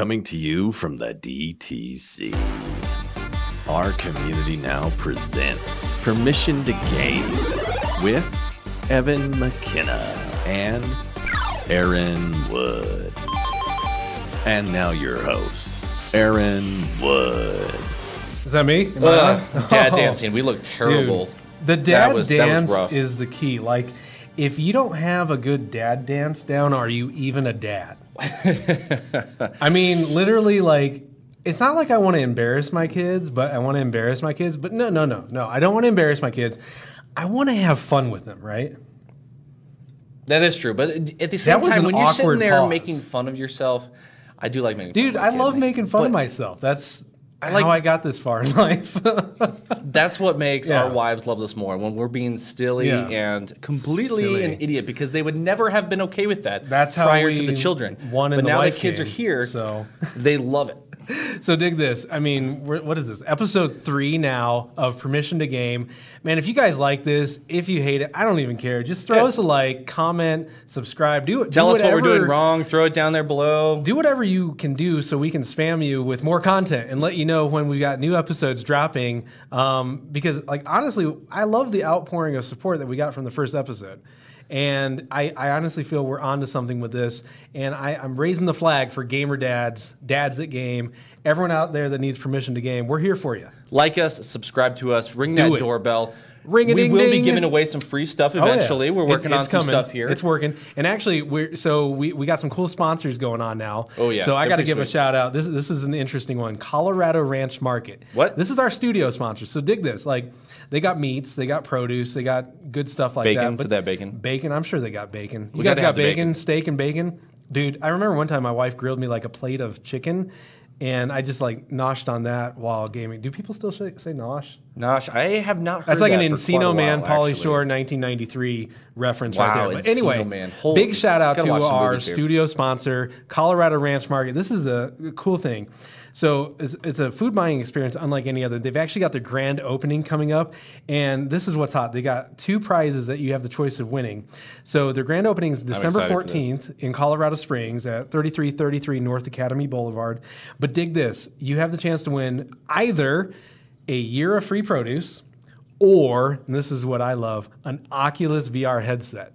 coming to you from the DTC. Our community now presents Permission to Game with Evan McKenna and Aaron Wood. And now your host, Aaron Wood. Is that me? Am I Ugh, on? dad Oh, dancing. We look terrible. dude. The dad was- that was dance rough. is the key. Like, if you don't have a good dad dance down, are you even a dad? I mean, literally, like, it's not like I want to embarrass my kids, but I want to embarrass my kids. But no, no, no, no. I don't want to embarrass my kids. I want to have fun with them, right? That is true. But at the same time, when you're sitting there pause. making fun of yourself, I do like making Dude, fun I of love kid. making fun of myself. That's I like- how I got this far in life. That's what makes Yeah. our wives love us more when we're being silly Yeah. and completely Silly. an idiot because they would never have been okay with that That's how prior to the children. in but the now the life kids game, are here, so. they love it. So dig this. I mean, we're, what is this? Episode three now of Permission to Game. Man, if you guys like this, if you hate it, I don't even care. Just throw Yeah. us a like, comment, subscribe. Do it. Tell do us what we're doing wrong. Throw it down there below. Do whatever you can do so we can spam you with more content and let you know when we've got new episodes dropping. Um, because, like, honestly, I love the outpouring of support that we got from the first episode. And I, I honestly feel we're onto something with this. And I, I'm raising the flag for gamer dads, dads that game, everyone out there that needs permission to game. We're here for you. Like us, subscribe to us, ring Do that it. doorbell. Ring a we will be giving away some free stuff Oh, yeah. eventually. We're It's- working on some coming. stuff here. It's working, and actually, we're so we, we got some cool sponsors going on now. Oh, yeah. So I got to give a shout out. This this is an interesting one. Colorado Ranch Market. What? This is our studio sponsor. So dig this. Like they got meats, they got produce, they got good stuff like Bacon. that. Have bacon? Bacon. I'm sure they got bacon. You We guys got bacon, bacon. steak, and bacon. Dude, I remember one time my wife grilled me like a plate of chicken. And I just like noshed on that while gaming. Do people still say, say nosh? Nosh, I have not heard That's like an that for quite a Encino Man, Pauly. Shore, 1993 reference Wow, right there. But Encino anyway, Man. Holy- big shout out to our here. studio sponsor, Colorado Ranch Market. This is the cool thing. So it's, it's a food buying experience unlike any other. They've actually got their grand opening coming up, and this is what's hot. They got two prizes that you have the choice of winning. So their grand opening is December excited for this. 14th in Colorado Springs at 3333 North Academy Boulevard. But dig this, you have the chance to win either a year of free produce or, and this is what I love, an Oculus VR headset.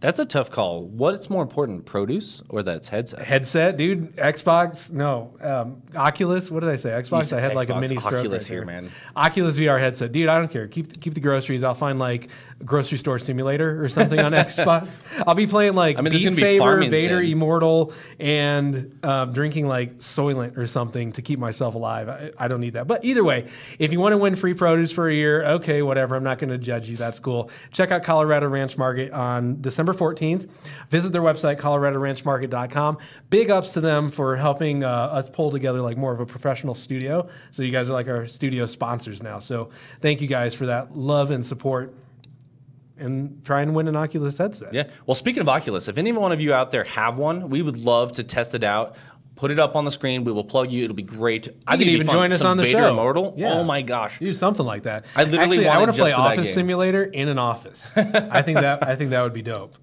That's a tough call. What's more important, produce or that's headset? Headset, dude. Xbox, no. Um, Oculus, what did I say? Xbox. I had like a mini stroke Oculus right here, man. Oculus VR headset, dude. I don't care. Keep keep the groceries. I'll find like a grocery store simulator or something on Xbox. I'll be playing like I mean, Beat Saber, Vader, sim. Immortal, and um, drinking like Soylent or something to keep myself alive. I, I don't need that. But either way, if you want to win free produce for a year, okay, whatever. I'm not going to judge you. That's cool. Check out Colorado Ranch Market on December 14th. Visit their website, coloradoranchmarket.com. Big ups to them for helping uh, us pull together like more of a professional studio. So you guys are like our studio sponsors now. So thank you guys for that love and support and try and win an Oculus headset. Yeah. Well, speaking of Oculus, if any one of you out there have one, we would love to test it out. Put it up on the screen. We will plug you. It'll be great. I think even join us on the Vader show. Immortal. Yeah. Oh my gosh. Do something like that. I literally Actually, I want to play Office. Simulator in an office. I think that I think that would be dope.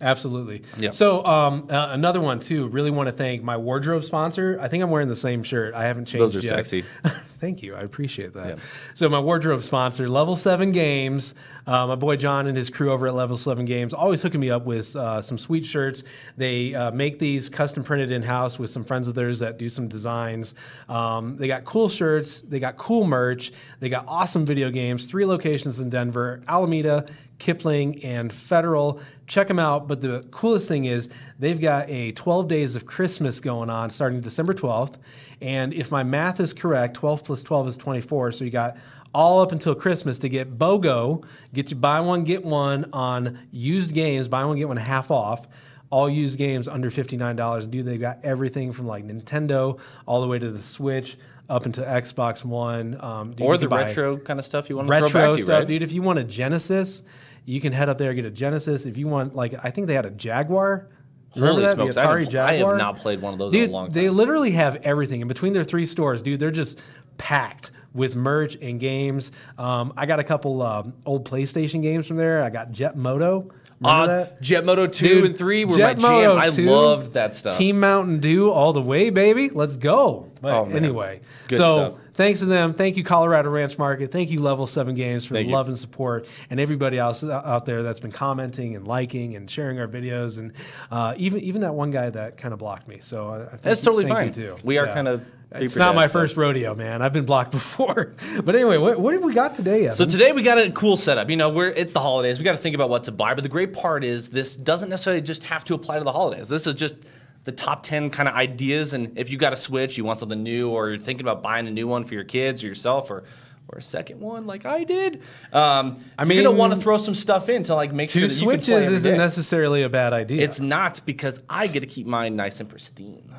Absolutely. Yeah. So um, uh, another one too. Really want to thank my wardrobe sponsor. I think I'm wearing the same shirt. I haven't changed. Those are yet. sexy. Thank you. I appreciate that. Yeah. So my wardrobe sponsor, Level Seven Games. Uh, my boy John and his crew over at Level Seven Games always hooking me up with uh, some sweet shirts. They uh, make these custom printed in house with some friends of theirs that do some designs. Um, they got cool shirts. They got cool merch. They got awesome video games. Three locations in Denver: Alameda, Kipling, and Federal. Check them out. But the coolest thing is they've got a 12 days of Christmas going on starting December 12th. And if my math is correct, 12 plus 12 is 24. So you got all up until Christmas to get BOGO, get you buy one, get one on used games, buy one, get one half off. All used games under $59. Dude, they've got everything from like Nintendo all the way to the Switch up into Xbox One. Um, dude, or the retro kind of stuff you want to throw retro back to, stuff, right? dude. If you want a Genesis, you can head up there and get a Genesis. If you want, like, I think they had a Jaguar. Remember Holy that? smokes! The I Atari haven't, I have not played one of those Dude, in a long time. they literally have everything in between their three stores, dude. They're just packed with merch and games. Um, I got a couple um, old PlayStation games from there. I got Jet Moto. Uh, that? Jet Moto 2 Dude, and 3 were Jet my jam. Moto I loved that stuff. Team Mountain Dew all the way, baby. Let's go. But Oh, anyway, Good so stuff. Thanks to them. Thank you, Colorado Ranch Market. Thank you, Level 7 Games, for Thank the you. love and support. And everybody else out there that's been commenting and liking and sharing our videos. And uh, even even that one guy that kind of blocked me. So I, I thank That's totally thank fine. You too. We are Yeah. kind of It's not my first rodeo, man. I've been blocked before. but anyway, what, what have we got today, Evan? So today we got a cool setup. You know, we're it's the holidays. We got to think about what to buy. But the great part is this doesn't necessarily just have to apply to the holidays. This is just the top 10 kind of ideas and if you got a switch you want something new or you're thinking about buying a new one for your kids or yourself or or a second one like i did um, I you're gonna want to throw some stuff in to like make Two sure that you can play switches isn't day. necessarily a bad idea. it's not because i get to keep mine nice and pristine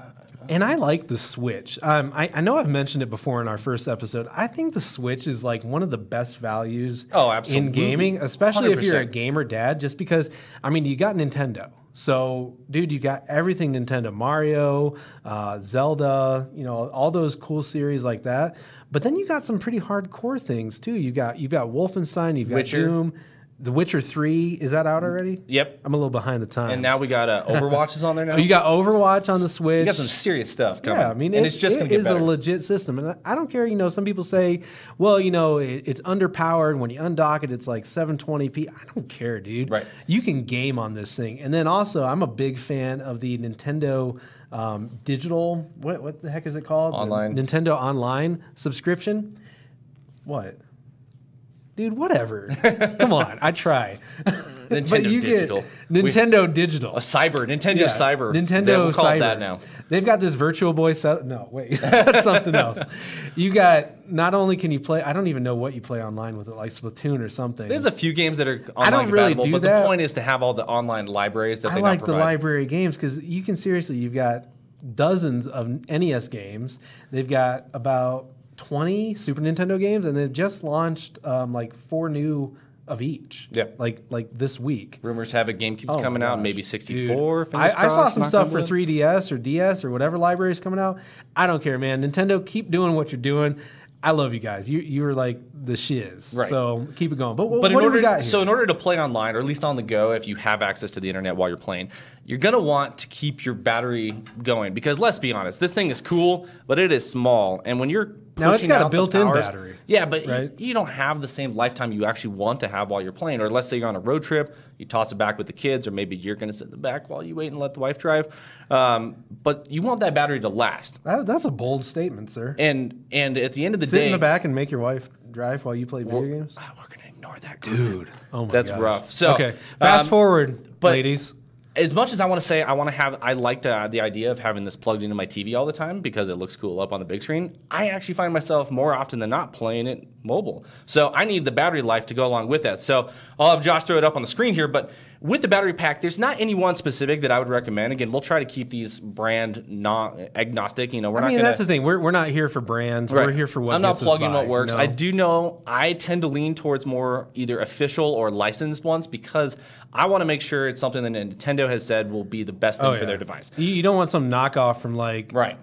And I like the Switch. Um, I, I know I've mentioned it before in our first episode. I think the Switch is like one of the best values Oh, in gaming, especially if you're a gamer dad, just because, I mean, you got Nintendo. So, dude, you got everything Nintendo Mario, uh, Zelda, you know, all those cool series like that. But then you got some pretty hardcore things too. You got you've got Wolfenstein, you've got Witcher. Doom, The Witcher Three. Is that out already? yep I'm a little behind the times. and now we got uh, overwatch is on there now Oh, you got Overwatch on the Switch. You got some serious stuff coming Yeah, I mean, and it- it's just it is a legit system, and I- don't care. You know, some people say, "Well, you know, it, it's underpowered. When you undock it, it's like 720p." I don't care, dude. Right. You can game on this thing, and then also, I'm a big fan of the Nintendo um, digital. What what the heck is it called? The Online. Nintendo Online subscription. What? Dude, whatever. Come on, I try. Nintendo digital get We- Nintendo Digital. a cyber nintendo Yeah, cyber Nintendo That- we'll call Cyber. it that now They've got this Virtual Boy. No, wait, that's something else. You got not only can you play. I don't even know what you play online with it, like Splatoon or something. There's a few games that are online I don't really do but that. the point is to have all the online libraries that. I they like the library games because you can seriously. You've got dozens of NES games. They've got about 20 Super Nintendo games, and they've just launched um, like four new of each. Yeah. like like this week. Rumors have it GameCube's Oh coming out, maybe Dude, 64. I, I saw some stuff for wood. 3DS or DS or whatever library is coming out. I don't care, man. Nintendo, keep doing what you're doing. I love you guys. You you were like the shiz. Right. So keep it going. But, what, But what do order, we got here? so in order to play online, or at least on the go, if you have access to the internet while you're playing, you're gonna want to keep your battery going because let's be honest, this thing is cool, but it is small, and when you're Now, it's pushing got a out the built-in powers- battery, Yeah, but you- right? you, don't have the same lifetime you actually want to have while you're playing. Or let's say you're on a road trip, you toss it back with the kids, or maybe you're gonna sit in the back while you wait and let the wife drive. Um, but you want that battery to last, That- that's a bold statement, sir. and and at the end of the Sit day, sit in the back and make your wife drive while you play video games. Ah, we're gonna ignore that, Dude, oh my That's gosh. rough. So, okay, fast um, forward, but- ladies. As much as I want to say I want to have, I like to, the idea of having this plugged into my TV all the time because it looks cool up on the big screen. I actually find myself more often than not playing it mobile. So I need the battery life to go along with that. So I'll have Josh throw it up on the screen here, but with the battery pack, there's not any one specific that I would recommend. Again, we'll try to keep these brand non agnostic. You know, we're I not mean, going that's the thing. We're, we're not here for brands. Right. We're here for what I'm not plugging what works. know? I do know I tend to lean towards more either official or licensed ones because I want to make sure it's something that Nintendo has said will be the best thing Oh, for their device. You, you don't want some knockoff from like Right.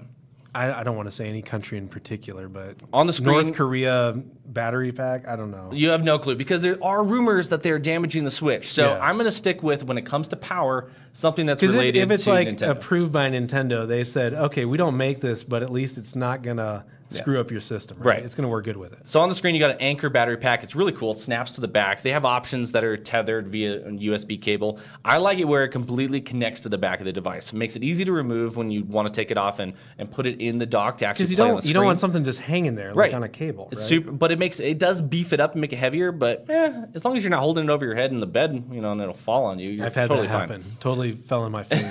I, I don't want to say any country in particular, but On the screen- North Korea battery pack. I don't know. You have no clue because there are rumors that they're damaging the Switch. So Yeah. I'm going to stick with when it comes to power something that's Because if, related if it's to like Nintendo. approved by Nintendo, they said, okay, we don't make this, but at least it's not gonna screw up your system. Right? Right. It's gonna work good with it. So on the screen, you got an Anker battery pack. It's really cool. It snaps to the back. They have options that are tethered via a USB cable. I like it where it completely connects to the back of the device. It makes it easy to remove when you want to take it off and, and put it in the dock to actually Because you don't you don't want something just hanging there like Right. on a cable. It's right? super, but it makes it does beef it up and make it heavier. But eh, as long as you're not holding it over your head in the bed, you know, and it'll fall on you, you're I've had totally that fine. happen. Totally fell in my face.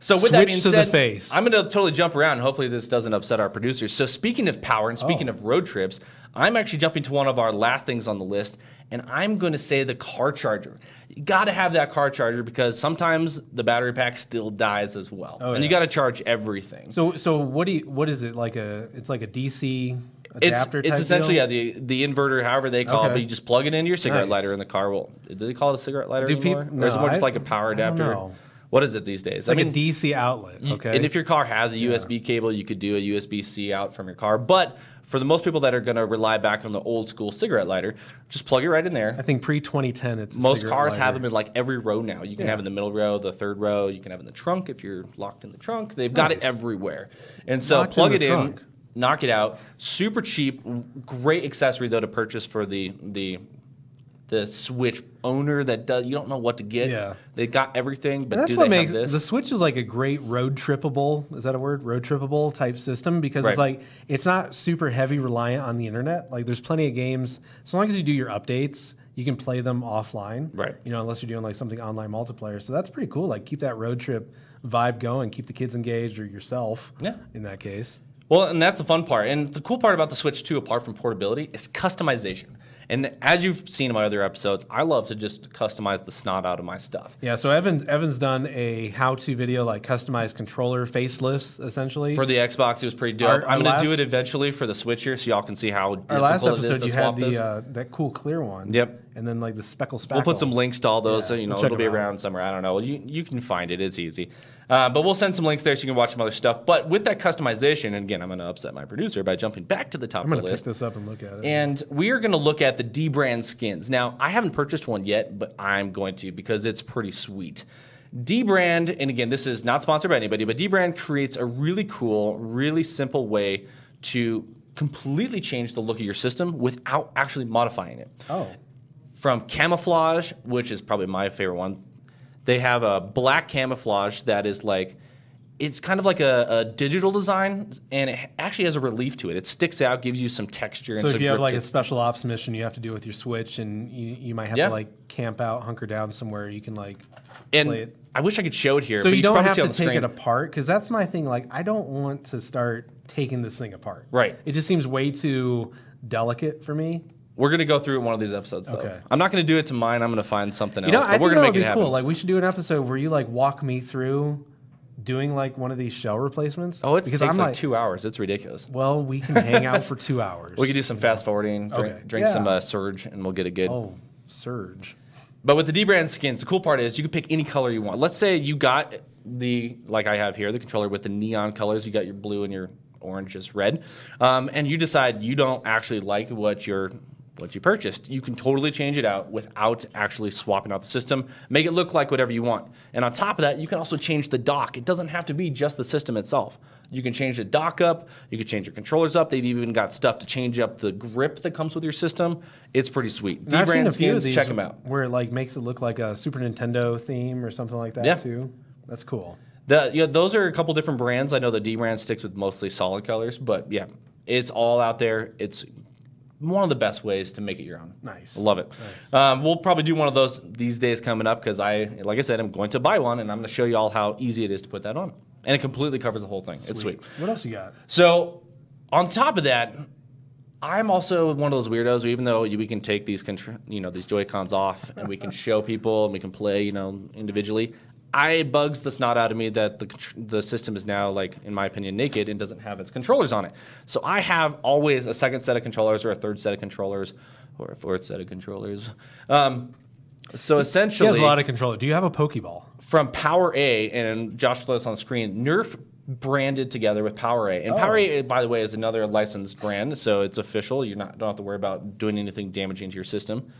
So with that being to the said, face. I'm going to totally jump around. And hopefully, this doesn't upset our producers. So speaking of power and speaking Oh. of road trips, I'm actually jumping to one of our last things on the list, and I'm going to say the car charger. You got to have that car charger because sometimes the battery pack still dies as well, Oh, and you got to charge everything. so so what do you what is it like a it's like a DC It's, adapter it's type essentially deal? yeah the the inverter, however they call it, but you just plug it into your cigarette Nice. lighter, and the car will. Do they call it a cigarette lighter Do anymore, peop- or is it no, more just like a power I adapter? What is it these days? like a DC outlet. Okay. And if your car has a USB cable, you could do a USB C out from your car. But for the most people that are going to rely back on the old school cigarette lighter, just plug it right in there. I think pre 2010, it's Most cars lighter. have them in like every row now. You can Yeah. have in the middle row, the third row. You can have in the trunk if you're locked in the trunk. They've got it everywhere. And so Locked plug the it in, knock it out. Super cheap, great accessory though to purchase for the the the Switch owner that does you don't know what to get. Yeah. They got everything, but And that's what makes the Switch is like a great road trippable. Is that a word? Road trippable type system because Right. it's like it's not super heavy reliant on the internet. Like there's plenty of games. As long as you do your updates, you can play them offline. Right. You know, unless you're doing like something online multiplayer. So that's pretty cool. Like keep that road trip vibe going. Keep the kids engaged or yourself. Yeah. In that case. Well, and that's the fun part. And the cool part about the Switch too, apart from portability, is customization. And as you've seen in my other episodes, I love to just customize the snot out of my stuff. Yeah, so Evan's Evan's done a how-to video like customized controller facelifts essentially. For the Xbox, it was pretty dope. Our- I'm going to do it eventually for the Switch here so y'all can see how Our last difficult it is episode, to you had the this. uh, that cool clear one. Yep. And then like the speckle spackle. We'll put some links to all those, so you know we'll it'll be out. around somewhere. I don't know. You you can find it. It's easy. Uh, but we'll send some links there so you can watch some other stuff. But with that customization, and again, I'm going to upset my producer by jumping back to the top I'm of the pick list. this up and look at it. And we are going to look at the dbrand skins. Now, I haven't purchased one yet, but I'm going to because it's pretty sweet. dbrand, and again, this is not sponsored by anybody, but dbrand creates a really cool, really simple way to completely change the look of your system without actually modifying it. oh, From camouflage, which is probably my favorite one, they have a black camouflage that is like it's kind of like a, a digital design and it actually has a relief to it. It sticks out, gives you some texture and so some if you have like a special ops mission you have to do with your Switch, and you, you might have Yeah. to like camp out, hunker down somewhere, you can like and play it. I wish I could show it here. So but you don't have to take screen. it apart because that's my thing. Like I don't want to start taking this thing apart. Right. It just seems way too delicate for me. We're gonna go through it in one of these episodes though. Okay. I'm not gonna do it to mine. I'm gonna find something You know, else, I but we're think gonna that make would it be happen. cool. Like we should do an episode where you like walk me through doing like one of these shell replacements. oh, it takes I'm like two hours. It's ridiculous. Well, we can hang out for two hours. We could do some fast forwarding, drink, Okay. drink some Yeah. uh, Surge, and we'll get it good. Oh, surge. But with the dbrand skins, the cool part is you can pick any color you want. Let's say you got the like I have here, the controller with the neon colors. You got your blue and your orange is red, um, and you decide you don't actually like what your what you purchased. You can totally change it out without actually swapping out the system. Make it look like whatever you want. And on top of that, you can also change the dock. It doesn't have to be just the system itself. You can change the dock up. You can change your controllers up. They've even got stuff to change up the grip that comes with your system. It's pretty sweet. And I've seen dbrand a few of skins, these check them out. where it like makes it look like a Super Nintendo theme or something like that Yeah. too. That's cool. The, yeah, those are a couple different brands. I know the dbrand sticks with mostly solid colors, but yeah, it's all out there. It's one of the best ways to make it your own. Nice. I love it. Um, we'll probably do one of those these days coming up because I, like I said, I'm going to buy one and I'm going to show you all how easy it is to put that on. And it completely covers the whole thing. It's sweet. What else you got? So, on top of that, I'm also one of those weirdos. Even though we can take these, contr- you know, these Joy Cons off and we can show people and we can play, you know, individually. I bugs the snot out of me that the the system is now like, in my opinion, naked and doesn't have its controllers on it. So I have always a second set of controllers or a third set of controllers or a fourth set of controllers. Um, so He essentially, has a lot of controller. Do you have a Pokeball? from PowerA, and Josh this on the screen, Nerf branded together with PowerA. And PowerA, by the way, is another licensed brand, so it's official. You're not don't have to worry about doing anything damaging to your system.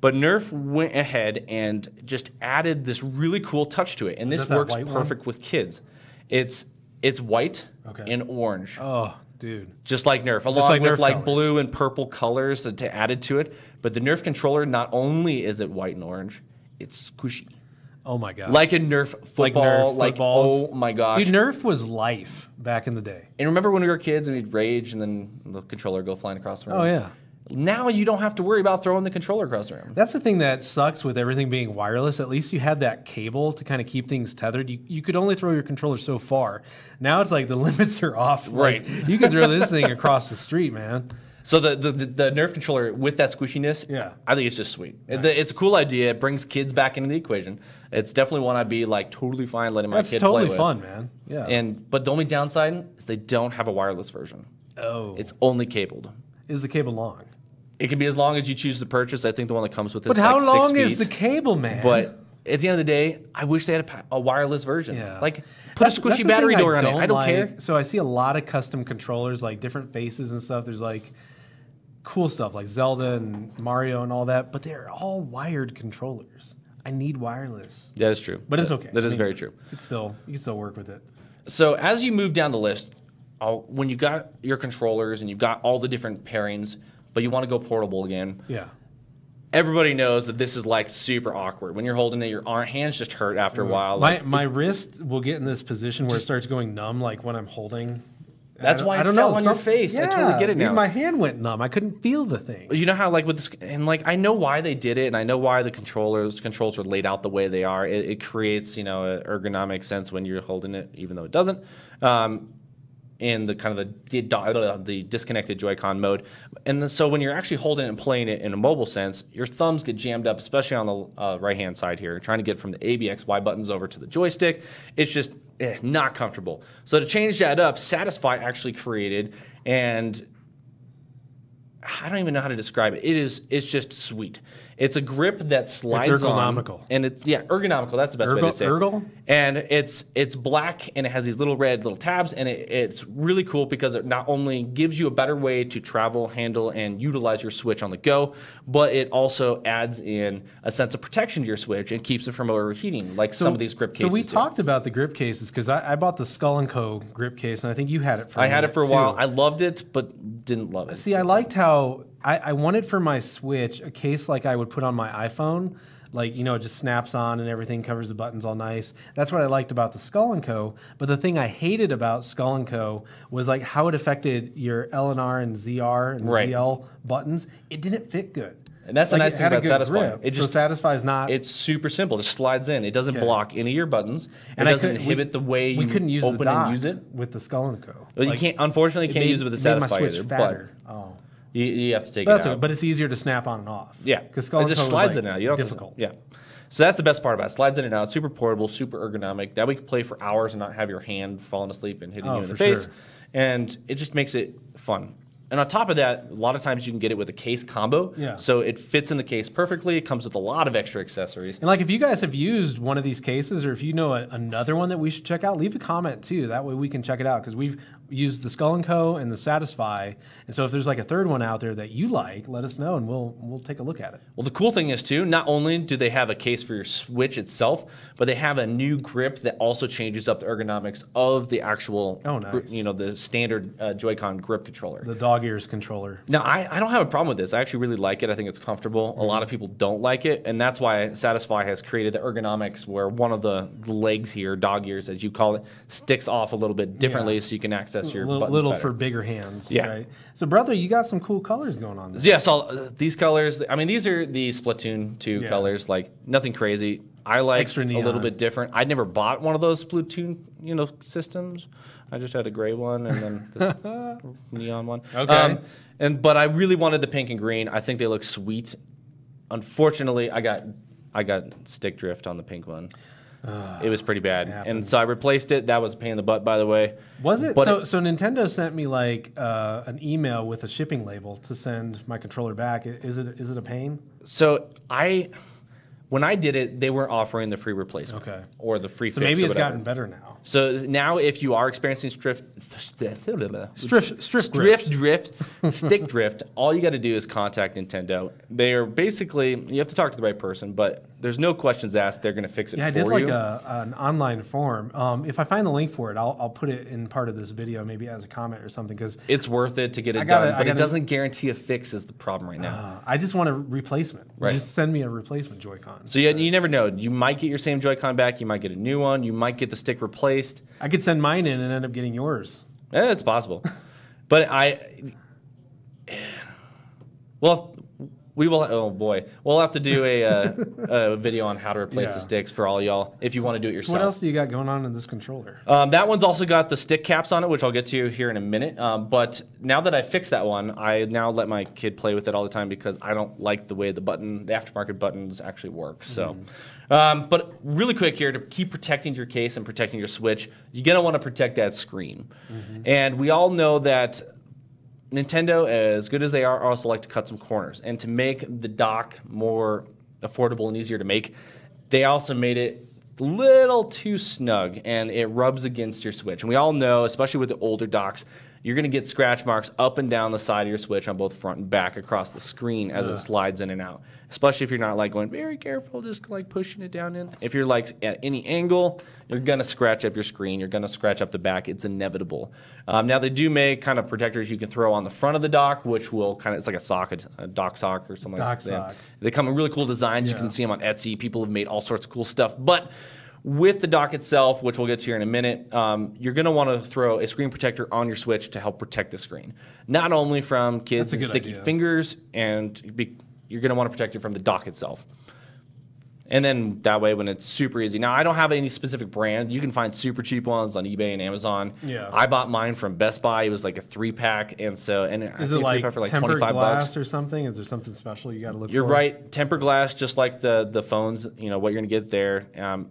But Nerf went ahead and just added this really cool touch to it, and this that that works white one? perfect with kids. It's it's white Okay. and orange, Oh, dude. just like Nerf, along like with Nerf like colors. blue and purple colors that to added to it. But the Nerf controller, not only is it white and orange, it's squishy. Oh my god. Like a Nerf Like football. Nerf Like, footballs. oh my gosh. Dude, Nerf was life back in the day. and remember when we were kids and we'd rage and then the controller would go flying across the room? Oh yeah. Now you don't have to worry about throwing the controller across the room. That's the thing that sucks with everything being wireless. At least you had that cable to kind of keep things tethered. You, you could only throw your controller so far. Now it's like the limits are off. Like, Right. you can throw this thing across the street, man. So the, the, the, the Nerf controller with that squishiness, Yeah. I think it's just sweet. It- It's a cool idea. It brings kids back into the equation. It's definitely one I'd be like totally fine letting my That's kid totally play with. fun, man. Yeah. And but the only downside is they don't have a wireless version. oh, It's only cabled. is the cable long? It can be as long as you choose to purchase. I think the one that comes with it. But how like long is feet. the cable, man? But at the end of the day, I wish they had a, a wireless version. Yeah. Like put That's- a squishy battery door on it. I don't like. care. So I see a lot of custom controllers, like different faces and stuff. There's like cool stuff like Zelda and Mario and all that, but they're all wired controllers. I need wireless, That is true. but it's okay. That is I mean, very true. It's still you can still work with it. So as you move down the list, uh, when you got your controllers and you've got all the different pairings, but you want to go portable again, Yeah. everybody knows that this is like super awkward. When you're holding it, your arm, hands just hurt after a while. My Like, my wrist will get in this position where it starts going numb, like when I'm holding. That's I why I don't fell know, on your some- face. I totally get it dude, now. My hand went numb. I couldn't feel the thing. you know how like with this, and like I know why they did it, and I know why the controllers controls are laid out the way they are. It, it creates you know an ergonomic sense when you're holding it, even though it doesn't. Um, in the kind of the the, disconnected Joy-Con mode, and then, so when you're actually holding it and playing it in a mobile sense, your thumbs get jammed up, especially on the uh, right-hand side here, trying to get from the A, B, X, Y buttons over to the joystick. It's just eh, not comfortable. So to change that up, Satisfye actually created and I don't even know how to describe it. It is it's just sweet. It's a grip that slides on, ergonomical. and it's yeah ergonomical. That's the best way to say it. ergo? And it's it's black and it has these little red little tabs, and it, it's really cool because it not only gives you a better way to travel, handle, and utilize your Switch on the go, but it also adds in a sense of protection to your Switch and keeps it from overheating, like some of these grip cases. So we do. talked about the grip cases because I, I bought the Skull and Co. grip case, and I think you had it for. I had it for a while. too. I loved it, but didn't love it. See, I liked how Oh, I, I wanted for my Switch a case like I would put on my iPhone. Like, you know, it just snaps on and everything covers the buttons all nice. That's what I liked about the Skull & Co. But the thing I hated about Skull & Co. was like how it affected your LNR and ZR and Right. ZL buttons. It didn't fit good. And that's the nice thing about Satisfye. grip. It so just Satisfye's not. It's super simple. It just slides in. It doesn't Okay. block any of your buttons. It and I doesn't inhibit we- the way you we couldn't use open the and use it. with the Skull & Co. Well, Like, you can't. Unfortunately, you can't made- use it with the Satisfye Switch either. fatter. Oh. You, you have to take But, it out. okay, but it's easier to snap on and off. yeah, because Skull it just slides like, in and out. You don't have to- difficult. yeah. So that's the best part about it. Slides in and out. Super portable, super ergonomic. That way you can play for hours and not have your hand falling asleep and hitting Oh, you in the face. sure. And it just makes it fun. And on top of that, a lot of times you can get it with a case combo. Yeah. So it fits in the case perfectly. It comes with a lot of extra accessories. And like, if you guys have used one of these cases, or if you know a, another one that we should check out, leave a comment too. That way we can check it out because we've used the Skull and Co. and the Satisfye. And so if there's like a third one out there that you like, let us know and we'll we'll take a look at it. Well, the cool thing is too. Not only do they have a case for your Switch itself, but they have a new grip that also changes up the ergonomics of the actual, Oh, gri- nice. you know, the standard uh, Joy-Con grip controller. The dog ears controller. Now, I, I don't have a problem with this. I actually really like it. I think it's comfortable. A lot of people don't like it, and that's why Satisfye has created the ergonomics where one of the legs here, dog ears as you call it, sticks off a little bit differently Yeah. so you can access your little buttons little better. for bigger hands. Yeah. Right? So, brother, you got some cool colors going on there. Yeah, so uh, these colors, I mean, these are the Splatoon 2 Yeah. colors, like nothing crazy. I like a little bit different. I never bought one of those Splatoon, you know, systems. I just had a gray one and then this neon one. Um, Okay. and but I really wanted the pink and green. I think they look sweet. Unfortunately, I got I got stick drift on the pink one. It was pretty bad, and so I replaced it. That was a pain in the butt, by the way. Was it? But so, so Nintendo sent me like uh, an email with a shipping label to send my controller back. Is it is it a pain? So I, when I did it, they weren't offering the free replacement. Okay. Or the free So fix maybe it's gotten better now. So now, if you are experiencing strift, Strift, strift, drift, drift, stick drift, all you got to do is contact Nintendo. They are basically you have to talk to the right person, but there's no questions asked. They're going to fix it Yeah, I did like a, an online form. Um, if I find the link for it, I'll, I'll put it in part of this video, maybe as a comment or something, because it's worth it to get it gotta- done, but it gotta- doesn't guarantee a fix. Is the problem right now? uh, I just want a replacement. Right. Just send me a replacement Joy-Con. So you, you never know. You might get your same Joy-Con back. You might get a new one. You might get the stick replaced. I could send mine in and end up getting yours. Eh, it's possible, but I. Well, we will. Oh boy, we'll have to do a, uh, a video on how to replace Yeah. the sticks for all y'all if you want to do it So yourself. what else do you got going on in this controller? Um, that one's also got the stick caps on it, which I'll get to here in a minute. Um, but now that I fixed that one, I now let my kid play with it all the time because I don't like the way the button, the aftermarket buttons actually work. So, um, but really quick here to keep protecting your case and protecting your Switch, you're gonna want to protect that screen. And we all know that Nintendo, as good as they are, also like to cut some corners. And to make the dock more affordable and easier to make, they also made it a little too snug and it rubs against your switch. And we all know, especially with the older docks, you're going to get scratch marks up and down the side of your switch on both front and back across the screen as it slides in and out. Especially if you're not like going very careful, just like pushing it down in. If you're like at any angle, you're going to scratch up your screen. You're going to scratch up the back. It's inevitable. Um, now they do make kind of protectors you can throw on the front of the dock, which will kind of it's like a socket, a dock sock or something Dock like that. sock. They come in really cool designs. You can see them on Etsy. People have made all sorts of cool stuff. But with the dock itself, which we'll get to here in a minute, um, you're going to want to throw a screen protector on your Switch to help protect the screen. Not only from kids and sticky idea. fingers, and be, you're going to want to protect it from the dock itself. And then that way, when it's super easy. Now, I don't have any specific brand. You can find super cheap ones on eBay and Amazon. Yeah. I bought mine from Best Buy. It was like a three pack, and so and I Is think it like, three pack for like tempered 25 glass bucks. or something? Is there something special you got to look You're for? right. Tempered glass, just like the the phones. You know what you're gonna get there. Um,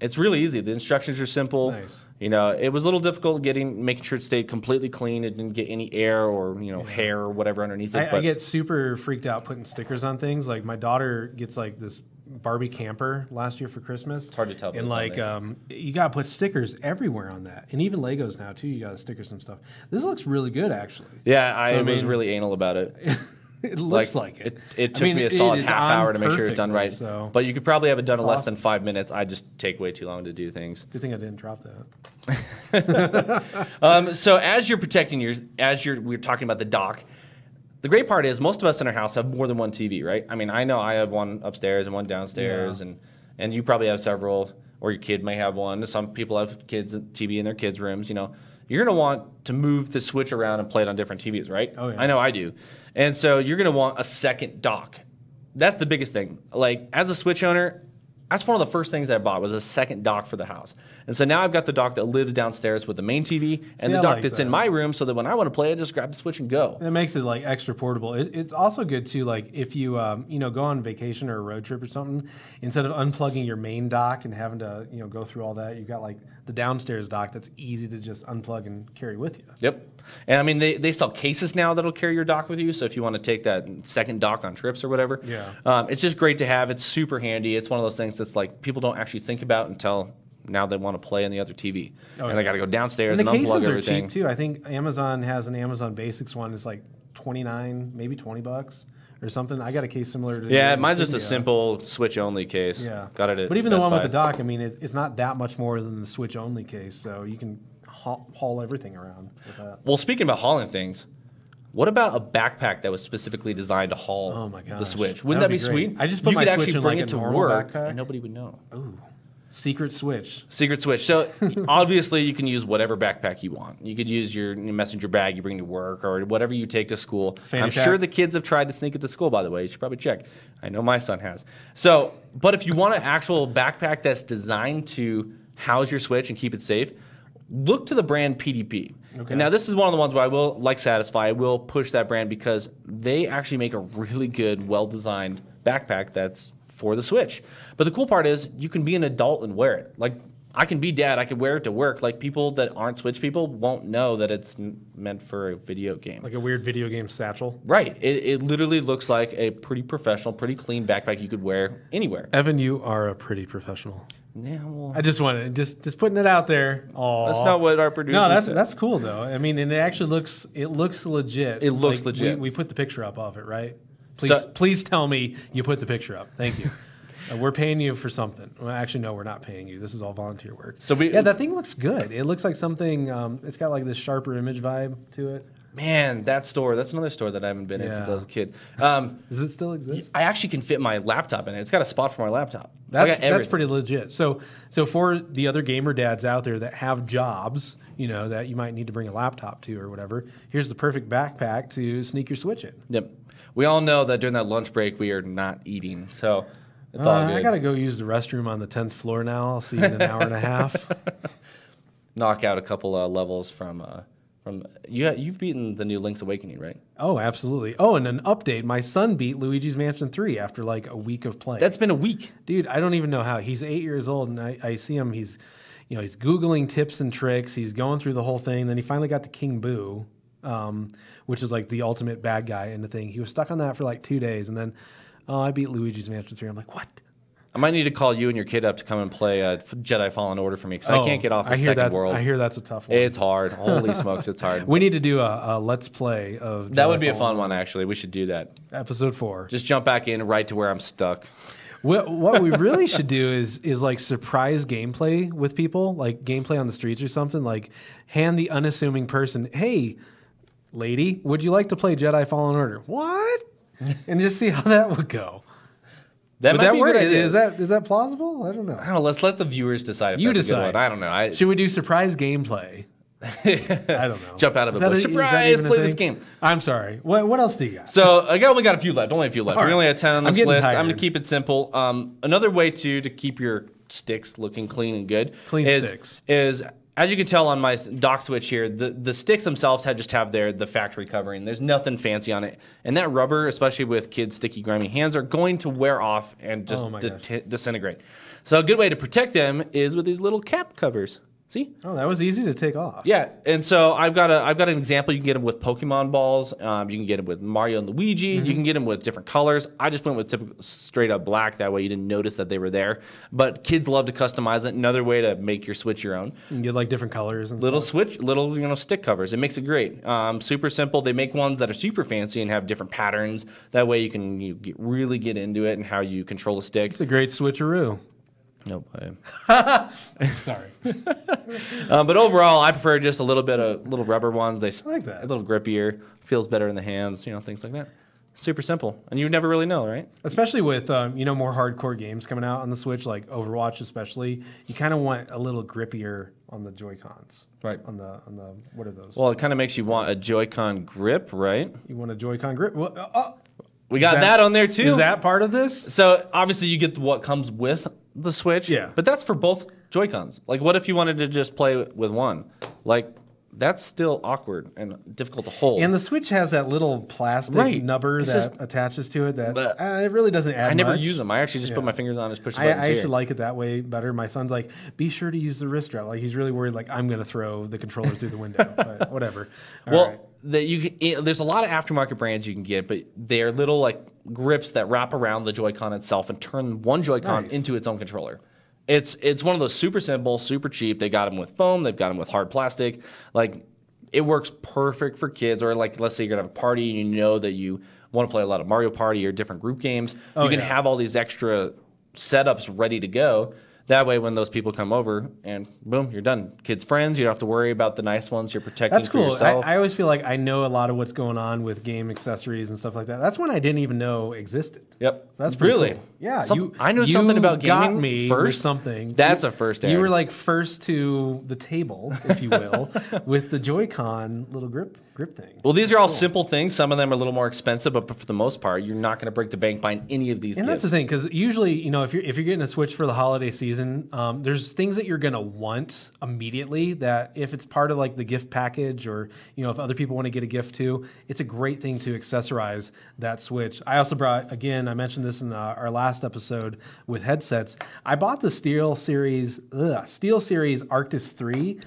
it's really easy. The instructions are simple. Nice. You know, it was a little difficult getting making sure it stayed completely clean. It didn't get any air or you know hair or whatever underneath it. I, I get super freaked out putting stickers on things. Like my daughter gets like this Barbie camper last year for Christmas. It's hard to tell And like, um, you gotta put stickers everywhere on that, and even Legos now too. You gotta sticker some stuff. This looks really good, actually. yeah, I, So, was mean- really anal about it. It looks like, it. It, it I took mean, me a solid half hour to make sure it's done right. So, But you could probably have it done in less awesome. than five minutes. I just take way too long to do things. good thing I didn't drop that. Um, so as you're protecting your, as you're, we're talking about the dock. The great part is most of us in our house have more than one TV, right? I mean, I know I have one upstairs and one downstairs, Yeah. and and you probably have several, or your kid may have one. Some people have kids TV in their kids' rooms. You know, you're gonna want to move the switch around and play it on different TVs, right? Oh, yeah. I know I do, and so you're gonna want a second dock. That's the biggest thing. Like as a Switch owner, that's one of the first things I bought was a second dock for the house. And so now I've got the dock that lives downstairs with the main TV and See, the I dock like that's in my room so that when I want to play, I just grab the Switch and go. It makes it like extra portable. It, it's also good too, like if you um, you know go on vacation or a road trip or something, instead of unplugging your main dock and having to you know go through all that, you've got like the downstairs dock that's easy to just unplug and carry with you. Yep. And I mean, they, they sell cases now that'll carry your dock with you. So if you want to take that second dock on trips or whatever, Yeah. um, it's just great to have. It's super handy. It's one of those things that's like people don't actually think about until now they want to play on the other TV. Oh, and yeah. they got to go downstairs And and, the unplug cases are everything. cheap too. I think Amazon has an Amazon Basics one. It's like twenty nine, maybe twenty bucks or something. I got a case similar to Yeah, mine's just a simple Switch only case. Yeah, Got it at But even Best the one with Buy. the dock, I mean, it's, it's not that much more than the Switch only case, so you can haul, haul everything around with that. Well, speaking about hauling things, what about a backpack that was specifically designed to haul Oh my the gosh. Switch? Wouldn't would that be, be great. sweet? I just put you my could Switch actually in, bring like, it a to normal work backpack. and nobody would know. Secret Switch. Secret Switch. So obviously, you can use whatever backpack you want. You could use your messenger bag you bring to work or whatever you take to school. Fanny I'm pack. sure the kids have tried to sneak it to school. By the way, you should probably check. I know my son has. So, but if you want an actual backpack that's designed to house your Switch and keep it safe, look to the brand PDP. Okay. And now this is one of the ones where I will, like Satisfye, I will push that brand because they actually make a really good, well-designed backpack that's for the Switch. But the cool part is you can be an adult and wear it. Like I can be dad, I can wear it to work. Like people that aren't Switch people won't know that it's n- meant for a video game. Like a weird video game satchel. right. It, it literally looks like a pretty professional, pretty clean backpack you could wear anywhere. Evan, you are a pretty professional. Yeah, well, I just wanted just just putting it out there. Aw. that's not what our producer No, that's said. that's cool though. I mean, and it actually looks it looks legit. It looks Like, legit. We, we put the picture up of it, right? Please So- please tell me you put the picture up. Thank you. Uh, we're paying you for something. Well, actually, no, we're not paying you. This is all volunteer work. So we- yeah, that thing looks good. It looks like something. Um, it's got like this sharper image vibe to it. Man, that store, that's another store that I haven't been in since I was a kid. Um, Does it still exist? I actually can fit my laptop in it. It's got a spot for my laptop. So That's got that's pretty legit. So so for the other gamer dads out there that have jobs, you know, that you might need to bring a laptop to or whatever, here's the perfect backpack to sneak your Switch in. Yep. We all know that during that lunch break we are not eating, so it's all Uh, good. I gotta go use the restroom on the tenth floor now. I'll see you in an hour and a half. Knock out a couple uh, levels from uh, from you. You've beaten the new Link's Awakening, right? Oh, absolutely. Oh, and an update. My son beat Luigi's Mansion three after like a week of play. That's been a week. dude. I don't even know how. He's eight years old, and I, I see him. He's, you know, he's googling tips and tricks. He's going through the whole thing. Then he finally got to King Boo, um, which is like the ultimate bad guy in the thing. He was stuck on that for like two days, and then, oh, I beat Luigi's Mansion three. I'm like, what? I might need to call you and your kid up to come and play uh, Jedi Fallen Order for me because I can't get off the Oh, I hear second world. I hear that's a tough one. it's hard. Holy smokes, it's hard. we need to do a, a let's play of that Jedi would be a Fallen fun one, actually. We should do that. Episode four. Just jump back in right to where I'm stuck. What, what we really should do is is like surprise gameplay with people, like gameplay on the streets or something. Like hand the unassuming person, "Hey, lady, would you like to play Jedi Fallen Order?" What? and just see how that would go. That Would might that be a work? good idea. Is that is that plausible? I don't know. I don't know. Let's let the viewers decide if You a decide. I don't know. I Should we do surprise gameplay? I don't know. Jump out of Is a is that Surprise, play this game. I'm sorry. What what else do you got? So I got only got a few left. Only a few left. All we right. only had ten on this I'm list. I'm gonna keep it simple. Um, another way to to keep your sticks looking clean and good. Clean is, sticks. is as you can tell on my dock switch here, the, the sticks themselves had just have their the factory covering. There's nothing fancy on it, and that rubber, especially with kids' sticky, grimy hands, are going to wear off and just Oh my di- t- disintegrate. So a good way to protect them is with these little cap covers. See? Oh, that was easy to take off. Yeah, and so I've got a I've got an example. You can get them with Pokemon balls. Um, you can get them with Mario and Luigi. Mm-hmm. You can get them with different colors. I just went with typical straight up black. That way you didn't notice that they were there. But kids love to customize it. Another way to make your Switch your own. You can get like different colors and Little stuff. Switch, little you know stick covers. It makes it great. Um, super simple. They make ones that are super fancy and have different patterns. That way you can you get, really get into it and how you control a stick. It's a great switcheroo. Nope. I- Sorry. Um, but overall, I prefer just a little bit of little rubber ones. They I like that. A little grippier, feels better in the hands. You know, things like that. Super simple, and you never really know, right? especially with um, you know more hardcore games coming out on the Switch, like Overwatch, especially. You kind of want a little grippier on the Joy Cons, Right. On the on the what are those? Well, it kind of makes you want a Joy-Con grip, right? you want a Joy-Con grip? Well, uh, uh, We got that- that, on there too. is that part of this? so? Obviously, you get what comes with the Switch. Yeah. But that's for both Joy-Cons. Like, what if you wanted to just play with one? Like, that's still awkward and difficult to hold. And the Switch has that little plastic Right. nubber It's that just- attaches to it. That uh, it really doesn't add. I never much. use them. I actually just put my fingers on and just push the I, buttons I here. actually like it that way better. My son's like, be sure to use the wrist strap. Like he's really worried, like I'm gonna throw the controller through the window. But whatever. All well, right. That you can, it- there's a lot of aftermarket brands you can get, but they're little like grips that wrap around the Joy-Con itself and turn one Joy-Con Nice. into its own controller. It's it's one of those super simple, super cheap. They got them with foam. They've got them with hard plastic. Like it works perfect for kids, or like let's say you're gonna have a party and you know that you want to play a lot of Mario Party or different group games. Oh, you can yeah. have all these extra setups ready to go. That way, when those people come over and boom, you're done. Kids, friends, you don't have to worry about the nice ones. You're protecting That's cool. I. I always feel like I know a lot of what's going on with game accessories and stuff like that. That's one I didn't even know existed. Yep. So that's really cool. Yeah, Some- you. I know you something about got gaming me first. something. That's You- a first. You were like first to the table, if you will, with the Joy-Con little grip grip thing. well, these are all simple things. Some of them are a little more expensive, but for the most part, you're not going to break the bank buying any of these. And that's the thing, because usually, you know, if you're if you're getting a Switch for the holiday season, um, there's things that you're gonna want immediately. That if it's part of like the gift package, or you know, if other people want to get a gift too, it's a great thing to accessorize that Switch. I also brought again, I mentioned this in uh, our last episode with headsets. I bought the SteelSeries, ugh, SteelSeries Arctis Three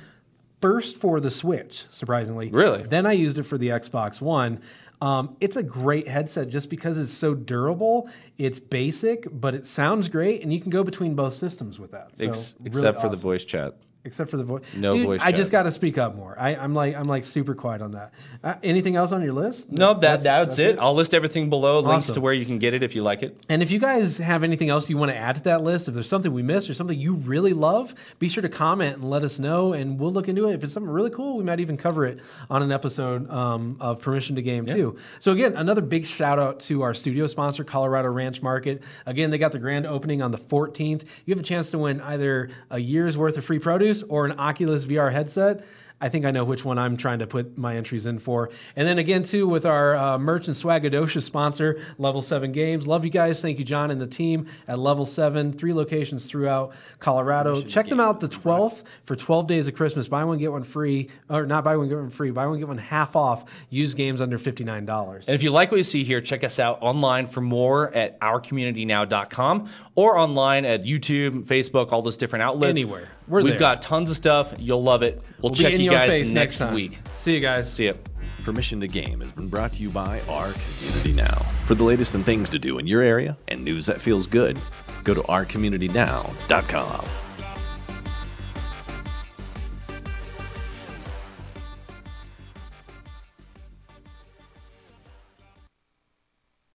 first for the Switch, surprisingly. Really? Then I used it for the Xbox One. Um, it's a great headset just because it's so durable. It's basic, but it sounds great, and you can go between both systems with that. So Ex- really except for the voice chat. Except for the voice. No Dude, voice I just got to speak up more. I, I'm like I'm like super quiet on that. Uh, anything else on your list? No, that, that's, it. I'll list everything below, links to where you can get it if you like it. And if you guys have anything else you want to add to that list, if there's something we missed or something you really love, be sure to comment and let us know, and we'll look into it. If it's something really cool, we might even cover it on an episode um, of Permission to Game too. So again, another big shout out to our studio sponsor, Colorado Ranch Market. Again, they got the grand opening on the 14th. You have a chance to win either a year's worth of free produce or an Oculus VR headset. I think I know which one I'm trying to put my entries in for. And then again, too, with our uh, merch and swagadocious sponsor, Level 7 Games. Love you guys. Thank you, John and the team at Level 7, three locations throughout Colorado. Check them out the 12th for 12 days of Christmas. Buy one, get one free. Or not buy one, get one free. Buy one, get one half off. Use games under $59. And if you like what you see here, check us out online for more at ourcommunitynow.com or online at YouTube, Facebook, all those different outlets. Anywhere. We're We've there. got tons of stuff. You'll love it. We'll, We'll check in you your guys face next, time. week. See you guys. See ya. Permission to Game has been brought to you by our community now. For the latest and things to do in your area and news that feels good, go to ourcommunitynow.com.